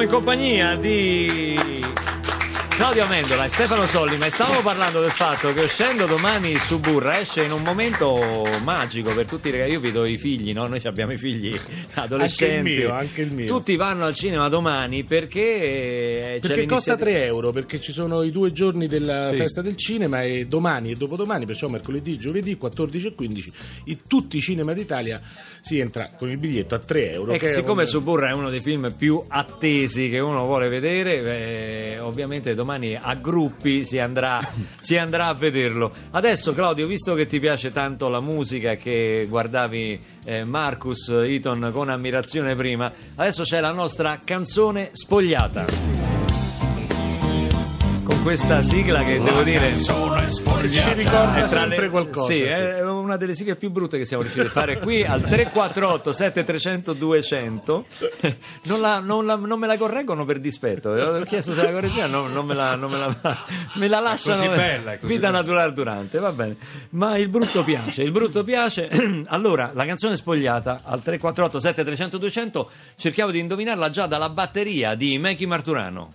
Siamo in compagnia di Claudio Amendola e Stefano Sollima e stavamo parlando del fatto che uscendo domani su Burra esce in un momento magico per tutti i ragazzi. Io vedo i figli, no? Noi abbiamo i figli adolescenti. Anche il mio, anche il mio. Tutti vanno al cinema domani perché. eh, Perché costa l'iniziativa- 3 euro, perché ci sono i due giorni della Sì. festa del cinema e domani e dopodomani, perciò mercoledì, giovedì 14 e 15, in tutti i cinema d'Italia si entra con il biglietto a 3 euro. E che siccome un- Suburra è uno dei film più attesi che uno vuole vedere, eh, ovviamente domani a gruppi si andrà, si andrà a vederlo. Adesso Claudio, visto che ti piace tanto la musica che guardavi eh, Marcus Eaton con ammirazione prima, adesso c'è la nostra canzone spogliata. Con questa sigla che devo dire ci ricorda è sempre le- qualcosa. Sì, sì. è una delle sigle più brutte che siamo riusciti a fare qui al 348 7300 200. Non, la- non la- non me la correggono per dispetto. Ho chiesto se la correggevano, non, non me la, non me la- me la lasciano. così bella, è così vita bella. naturale durante, va bene. Ma il brutto piace, il brutto piace. allora, la canzone spogliata al 348 7300 200 cerchiamo di indovinarla già dalla batteria di Meki Marturano.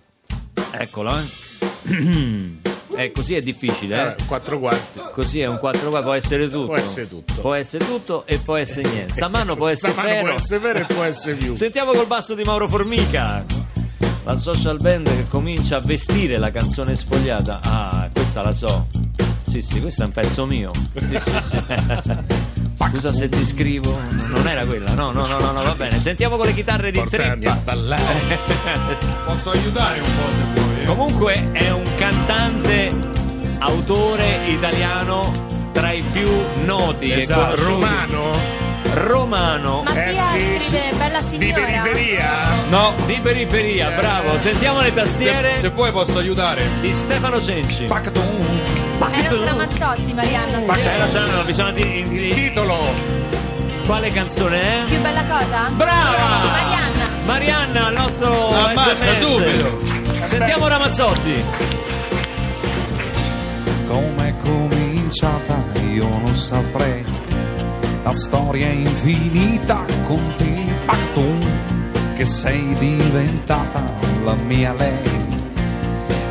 Eccola, eh. Eh, così è difficile, eh. Quattro quarti. Così è un 4 qua, può essere tutto. Può essere tutto. Può essere tutto e può essere niente. Stamano può essere Stamano ferro. può essere vero e può essere più. Sentiamo col basso di Mauro Formica. La social band che comincia a vestire la canzone spogliata. Ah, questa la so. Sì, sì, questo è un pezzo mio. Sì, sì, sì. Scusa se ti scrivo. Non era quella, no, no, no, no, no, va bene. Sentiamo con le chitarre di Portami a Trippa. ballare. Posso aiutare un po'? Comunque è un cantante, autore italiano tra i più noti Esatto. Romano? Romano Mattia Eh sì, Bella Di Signora. periferia? No, di periferia, bravo. Sentiamo le tastiere se, se puoi posso aiutare. di Stefano Cenci. Pacton. Era un Ramazzotti, Marianna. Eh, lo sanno, bisogna di, di- Titolo? quale canzone è? Più bella cosa? Brava! Marianna. Marianna, il nostro Ammazza subito. Sentiamo Ramazzotti. Come è cominciata io non saprei, la storia è infinita con te, Pacton, che sei diventata la mia lei,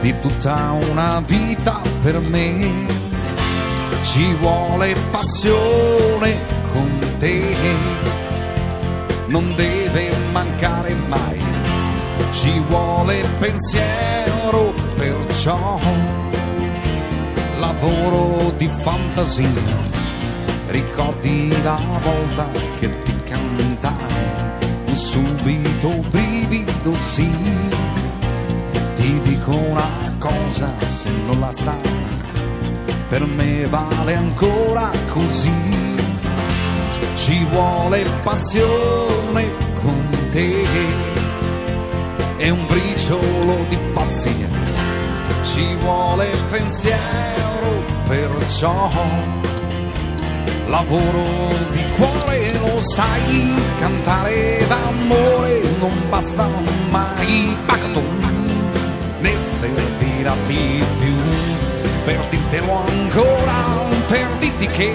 di tutta una vita per me, ci vuole passione con te, non deve mancare mai, ci vuole pensiero perciò lavoro di fantasia. Ricordi la volta che ti cantai, fu subito brivido sì. Ti dico una cosa se non la sai, per me vale ancora così. Ci vuole passione con te e un briciolo di pazzia. Ci vuole pensiero, perciò lavoro di cuore, lo sai, cantare d'amore non basta mai, Pacton, ne servirà di più, per dirtelo ancora, per dirti che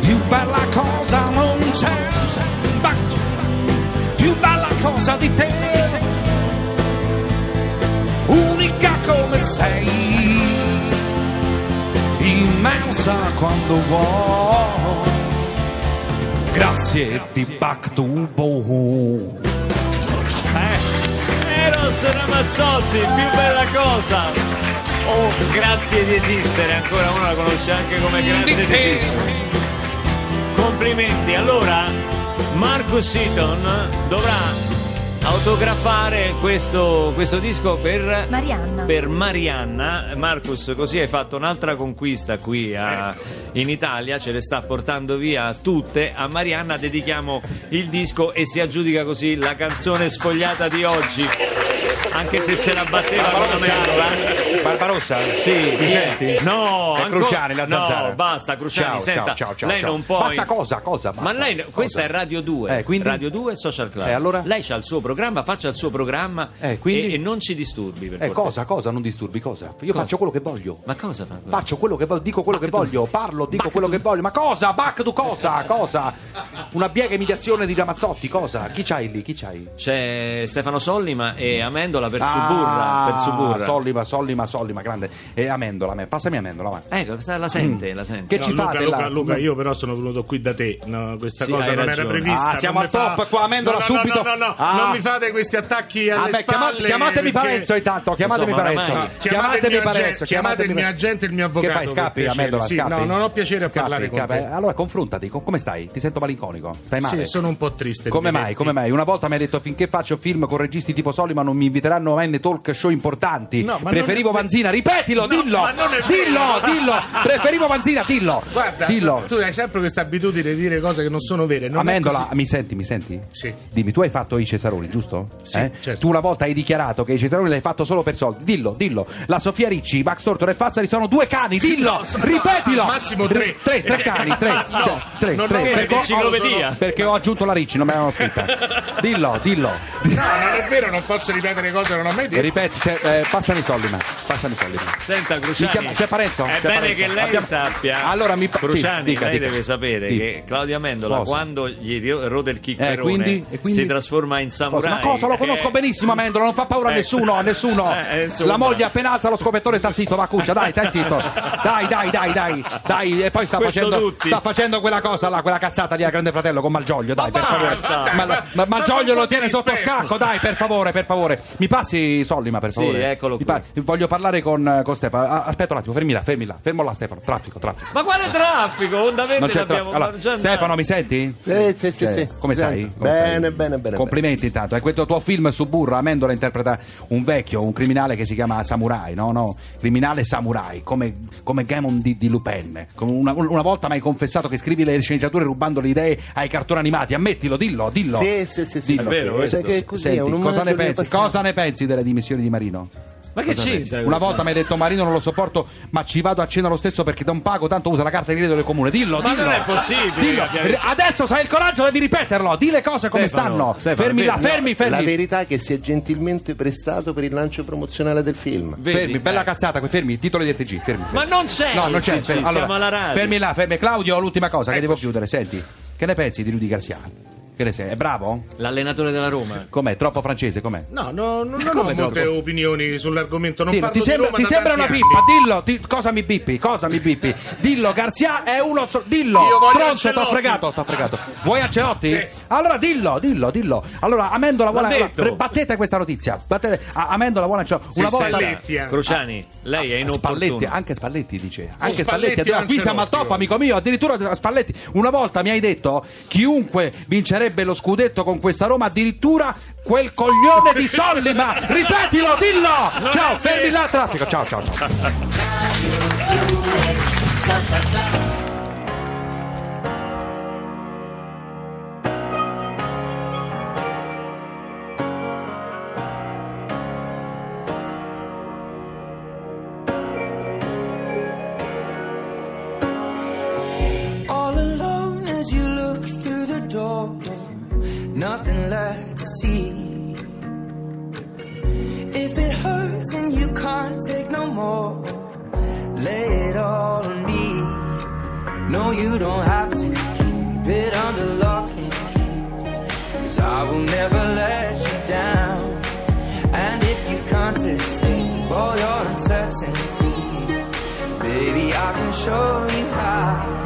più bella cosa non c'è, cosa di te unica come sei, immensa quando vuoi. Grazie di Back to Bohu. Eh, Eros Ramazzotti, più bella cosa. Oh, grazie di esistere, ancora uno la conosce anche come grazie di esistere. Complimenti. Allora, Marcus Eaton dovrà autografare questo, questo disco per Marianna. per Marianna. Marcus, così hai fatto un'altra conquista qui a- in Italia, ce le sta portando via tutte. A Marianna dedichiamo il disco e si aggiudica così la canzone sfogliata di oggi. Anche se se la batteva con me. Barbarossa? Sì, mi senti? No, È ancora- Cruciani, la zanzara. No, basta, Cruciani, Ciao, senta, ciao, ciao, ciao, lei ciao. non può... Basta cosa, cosa? Ma basta. lei, questa Cosa? è Radio 2, Eh, quindi? Radio 2 Social Club. Eh, allora? Lei c'ha il suo programma, faccia il suo programma Eh, quindi? e, e non ci disturbi. Per Eh, cosa, cosa? Non disturbi, cosa? Io faccio quello che voglio. Ma cosa fa? Faccio quello che voglio, dico quello che Back to- voglio, parlo, dico Back quello to- che voglio. Ma cosa? Back to cosa? Cosa? Una biega imitazione di Ramazzotti, cosa? Chi c'hai lì? Chi c'hai? C'è Stefano Sollima e Amendola per Ah, Suburra. Per Suburra. Sollima, Sollima, Sollima, grande. E Amendola, me. passami Amendola, va. Ecco, la sente, la sente. Che No, ci Luca, fate Luca, là? Luca, io però sono venuto qui da te. No, questa Sì, cosa non era ragione. prevista. Ah, siamo al mi fa- top qua, Amendola, no, no, subito. No, no, no, Ah. non mi fate questi attacchi alle Vabbè, chiamate- spalle. chiamatemi perché- Parenzo intanto, chiamatemi Parenzo. oramai- No, chiamate il mio agente- chiamate il mio agente e il mio avvocato. Che fai, per scappi. Amendola, Sì, scappi? no, non ho piacere a parlare con te. Allora confrontati, co- come stai? Ti sento malinconico, stai male? Sì, sono un po' triste. Come mai? Come mai? Una volta mi hai detto finché faccio film con registi tipo Solima non mi inviteranno mai nei talk show importanti. No, ma Preferivo non è- Vanzina, ripetilo, No, dillo! dillo, dillo! Preferivo Vanzina, dillo! Guarda, dillo. tu hai sempre questa abitudine di dire cose che non sono vere. Non è Amendola, mi senti, mi senti? Sì. Dimmi, tu hai fatto i Cesaroni, giusto? Sì, Eh? certo. Tu una volta hai dichiarato che i Cesaroni l'hai fatto solo per soldi. Dillo, dillo. La Sofia Ricci, Max Tortor e Fassari sono due cani, dillo! No, so- Ripetilo! al massimo tre. R- Tre, tre cani, tre. No, Cioè, tre, non tre. Perché ho-. Perché ho aggiunto la Ricci, non me l'hanno scritta. Dillo, dillo. No, non è vero, non posso ripetere cose che non ho mai detto. Ripeti, se- eh, passami i soldi, ma. Passami i soldi. ma. Senta, Cruciani. chiama- c'è Parenzo? È C'è bene Parenzo. che lei Abbiamo- sappia. Allora mi pa- sì, Cruciani, dica, lei dica. deve sapere Sì. che Claudio Amendola, Cosa? quando gli rode il chiccherone, Eh, quindi? E quindi? si trasforma in Cosa? samurai. Ma cosa? Lo conosco Eh, benissimo Amendola, non fa paura a Eh. nessuno, a nessuno. Eh. La moglie appena alza lo scopettore sta zitto, va cuccia, dai, stai zitto. Dai, dai, dai, dai, dai, e poi sta facendo, sta facendo quella cosa là, quella cazzata lì a Grande Fratello con Malgioglio, dai, per favore. Ma, ma- ma Malgioglio Ma lo tiene sotto scacco, dai, per favore, per favore. Mi passi i soldi, ma per Sì, favore. eccolo Mi qui. pa- voglio parlare con, con Stefano. Ah, Aspetta un attimo, fermi là, fermi là, fermo là Stefano, traffico, traffico. Ma quale traffico? Onda Non verde c'è tra- allora. Stefano, mi senti? Sì, sì, sì, Eh, sì. Come Sì. stai? Come Bene, stai? bene, bene, Complimenti intanto. È questo tuo film su Burra, Amendola interpreta un vecchio, un criminale che si chiama Samurai, no? no? Criminale Samurai, come, come Gaemon di, di Lupin. Una, una volta mi hai confessato che scrivi le sceneggiature rubando le idee ai cartoni animati. Ammettilo, dillo, dillo. Sì, sì, sì, sì. Dillo. È vero, Sì, che così Senti, è un cosa ne pensi? Cosa ne pensi delle dimissioni di Marino? Ma che Cosa c'entra? pensi? Una volta mi hai detto Marino non lo sopporto, ma ci vado a cena lo stesso perché non pago, tanto usa la carta di credito del comune. Dillo, Ma dillo. non è possibile Dillo. abbia- Adesso sai il coraggio, devi ripeterlo. Di le cose come Stefano, stanno. Stefano, fermi là, vedi, fermi, La fermi. verità è che si è gentilmente prestato per il lancio promozionale del film. Vedi? Fermi, bella Eh. cazzata, qui, fermi, titoli del TG, fermi. Ma fermi. non c'è! No, non c'è. Fermi. siamo Allora, alla radio. fermi là, fermi. Claudio, l'ultima cosa che devo chiudere, senti. Che ne pensi di Rudy Garcia? Che ne sei? È bravo? L'allenatore della Roma. Com'è? Troppo francese, com'è? No, no, no, non ho molte troppo? opinioni sull'argomento. Non Dillo, ti sembra, ti sembra una pippa? Dillo, ti- cosa mi bippi? Cosa mi bippi? Dillo, Garzia è uno. Dillo, stronzo, t'ho fregato, t'ho fregato. Vuoi Ancelotti? Sì. Allora dillo, dillo, dillo. Allora, Amendola vuole. Allora, battete questa notizia. Battete, a- Amendola vuole Ancelotti. Una Sì, volta. Spalletti, eh. Cruciani, lei è inopportuno. Spalletti, anche Spalletti dice. Anche Spalletti Spalletti, qui siamo al top, amico mio. Addirittura Spalletti. Una volta mi hai detto chiunque vincerebbe lo scudetto con questa Roma, addirittura quel coglione di Sollima. Ripetilo, dillo! Ciao, fermi là, traffico. Ciao, ciao, ciao. I can show you how.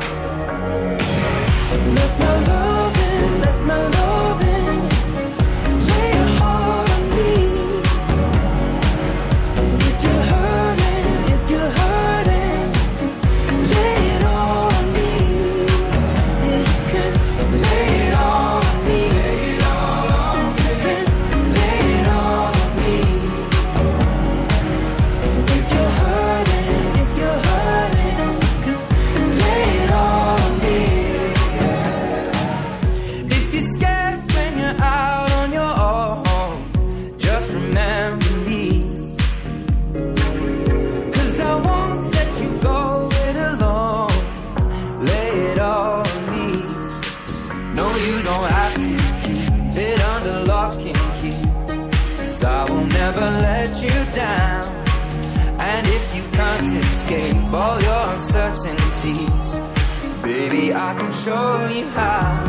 I can show you how.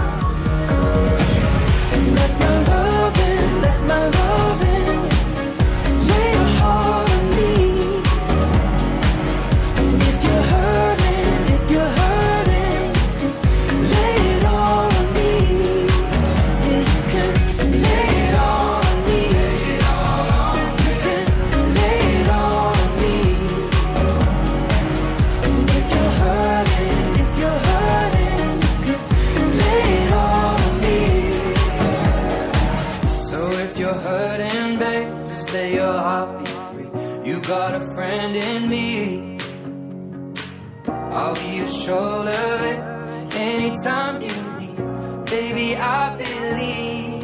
Baby, I believe.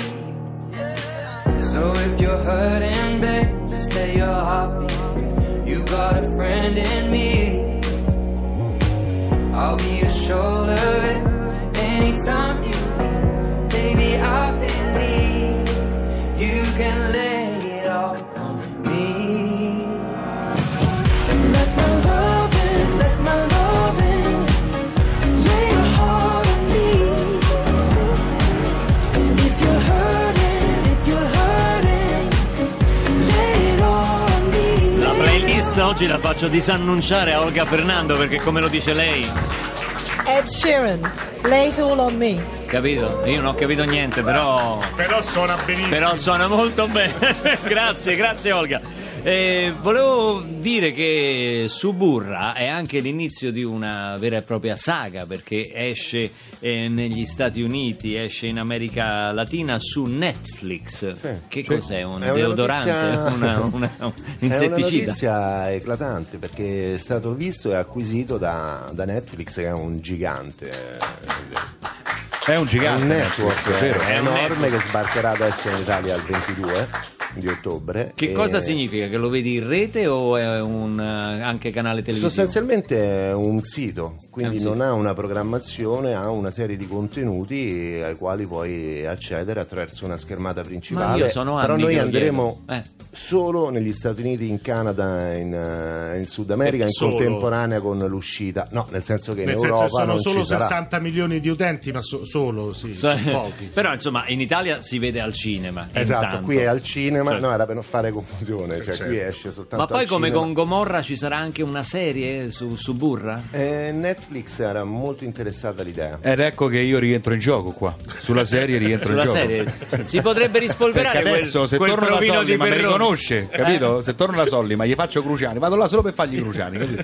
So if you're hurting, babe, just lay your heart be free. You got a friend in me. I'll be your shoulder anytime you Playlist oggi la faccio disannunciare a Olga Fernando perché come lo dice lei, Ed Sheeran, Lay It All On Me. capito? Io non ho capito niente, però Però suona benissimo. Però suona molto bene. grazie, grazie Olga. Eh, volevo dire che Suburra è anche l'inizio di una vera e propria saga perché esce eh, negli Stati Uniti, esce in America Latina su Netflix. Sì. Che Sì. cos'è? Un È una deodorante? notizia- Una, una- un È una insetticida? notizia eclatante perché è stato visto e acquisito da, da Netflix che è un gigante. È un È gigante. un network è vero. È un enorme network. che sbarcherà adesso in Italia il 22 di ottobre. Che E cosa significa? Che lo vedi in rete o è un eh, anche canale televisivo? Sostanzialmente è un sito, quindi un sito. non ha una programmazione, ha una serie di contenuti ai quali puoi accedere attraverso una schermata principale. io sono Però noi andremo. Eh. solo negli Stati Uniti, in Canada, in, eh, in Sud America, in Solo. contemporanea con l'uscita. No, nel senso che in Nel Europa senso sono non solo ci sarà. 60 milioni di utenti, ma so- solo, sì, So- pochi. sì. Però insomma in Italia si vede al cinema. Esatto, intanto. qui è al cinema, Certo. no, era per non fare confusione, cioè certo. qui esce soltanto Ma poi come cinema. con Gomorra ci sarà anche una serie su, su Burra? Eh, Netflix era molto interessata all'idea. Ed ecco che io rientro in gioco qua. Sulla serie rientro Sulla in gioco. serie si potrebbe rispolverare Perché adesso quel, se quel torno la di Sollima mi riconosce, capito? Se torno la Sollima gli faccio Cruciani, vado là solo per fargli Cruciani, capito?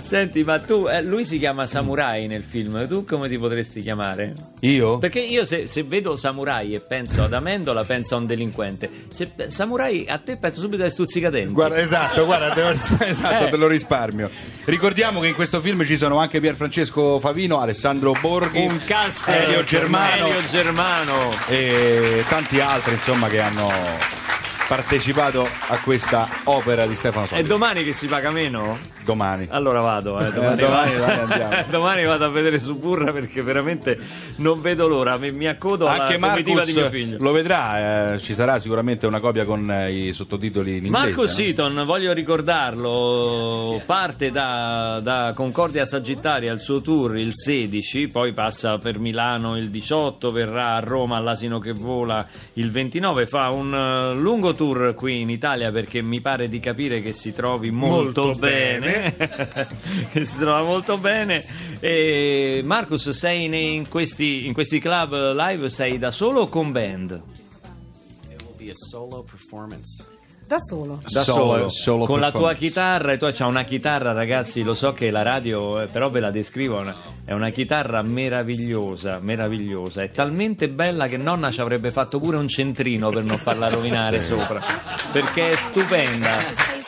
Senti, ma tu, eh, lui si chiama Samurai nel film, tu come ti potresti chiamare? Io? Perché io se, se vedo Samurai e penso ad Amendola, penso a un delinquente. Se Samurai a te penso subito ai stuzzicadenti. Guarda, esatto, guarda, te lo, risp- esatto, Eh. te lo risparmio. Ricordiamo che in questo film ci sono anche Pierfrancesco Favino, Alessandro Borghi, un cast Elio Germano Elio Germano. e tanti altri insomma che hanno partecipato a questa opera di Stefano È Favino. domani che si paga meno? Domani. Allora vado, eh, domani, Eh, domani, vado. domani andiamo. Domani vado a vedere su Burra perché veramente non vedo l'ora, mi, mi accodo alla Anche comitiva Marcus di mio figlio. lo vedrà, eh, ci sarà sicuramente una copia con eh, i sottotitoli in inglese. Marcus no? Eaton, voglio ricordarlo, parte da, da Concordia Sagittaria al suo tour il 16, poi passa per Milano il 18, verrà a Roma all'Asino che vola il 29, fa un eh, lungo tour qui in Italia perché mi pare di capire che si trovi molto, Molto bene, che si trova molto bene. E Marcus, sei nei- in questi, in questi club live, sei da solo o con band? Da solo. Da Solo- solo, solo con la tua performance. chitarra e tu c'hai una chitarra ragazzi lo so che la radio eh, però ve la descrivo è una- è una chitarra meravigliosa meravigliosa è talmente bella che nonna ci avrebbe fatto pure un centrino per non farla rovinare sopra perché è stupenda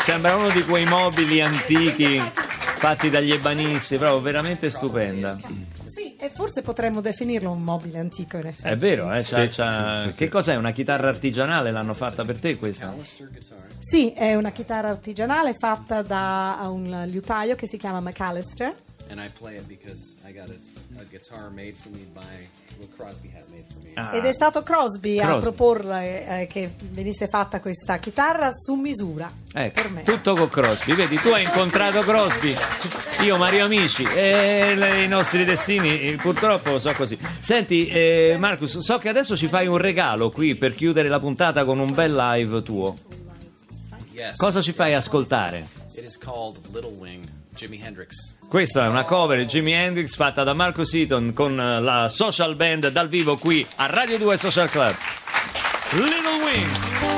sembra uno di quei mobili antichi fatti dagli ebanisti proprio veramente stupenda Sì, e forse potremmo definirlo un mobile antico in effetti. è vero eh? c'ha- c'ha- che cos'è una chitarra artigianale l'hanno fatta per te questa? Sì, è una chitarra artigianale fatta da un liutaio che si chiama McAllister and I play it because I got a, Crosby. Ah. Ed è stato Crosby, a Crosby. proporre eh, che venisse fatta questa chitarra su misura Ecco, per me. tutto con Crosby, vedi, tu hai incontrato Crosby, io Mario Amici e le- i nostri destini eh, purtroppo sono così. Senti eh, Marcus, so che adesso ci fai un regalo qui per chiudere la puntata con un bel live tuo. Cosa ci fai ascoltare? It is called Little Wing, Jimi Hendrix. Questa è una cover di Jimi Hendrix fatta da Marco Seaton con eh, la social band dal vivo qui a Radio 2 Social Club. Little Wing.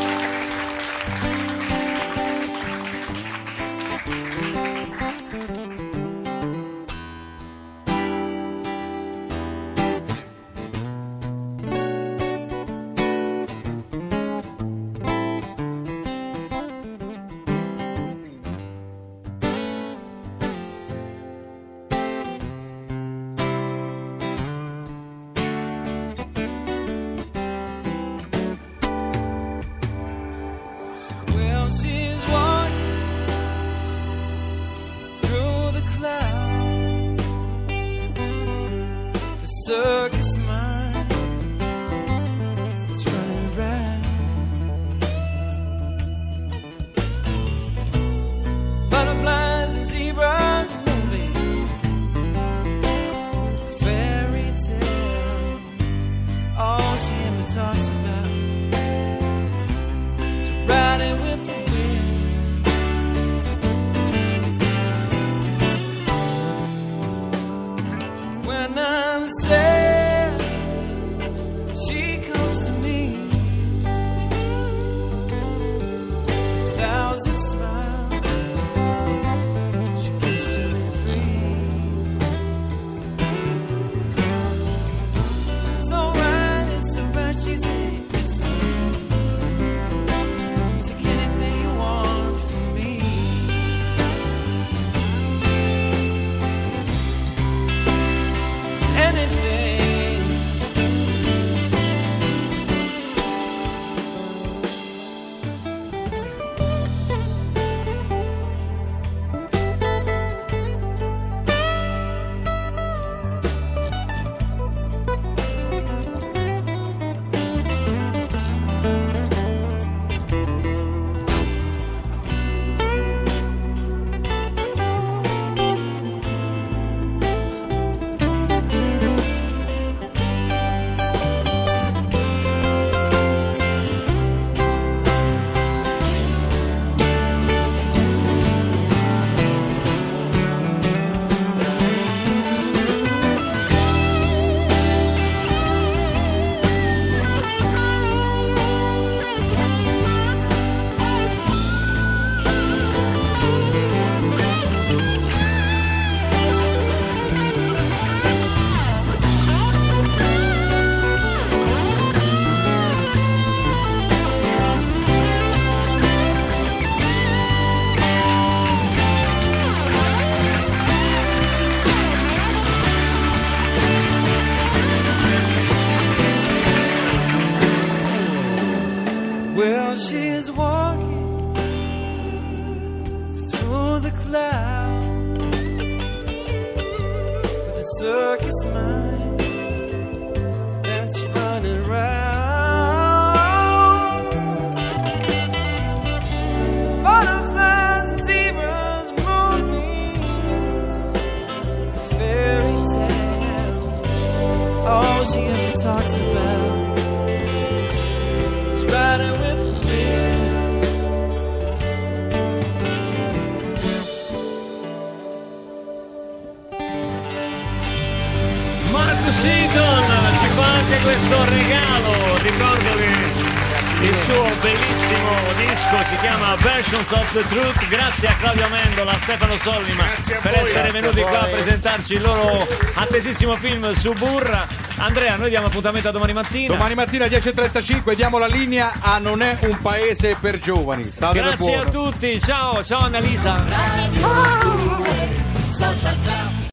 Disco si chiama Versions of the Truth. Grazie a Claudio Mendola, a Stefano Sollima a per voi. essere venuti qua a presentarci il loro attesissimo film su Burra. Andrea, noi diamo appuntamento a domani mattina. Domani mattina 10.35 diamo la linea a Non è un paese per giovani. State Grazie a tutti, ciao, ciao Annalisa. Social Club.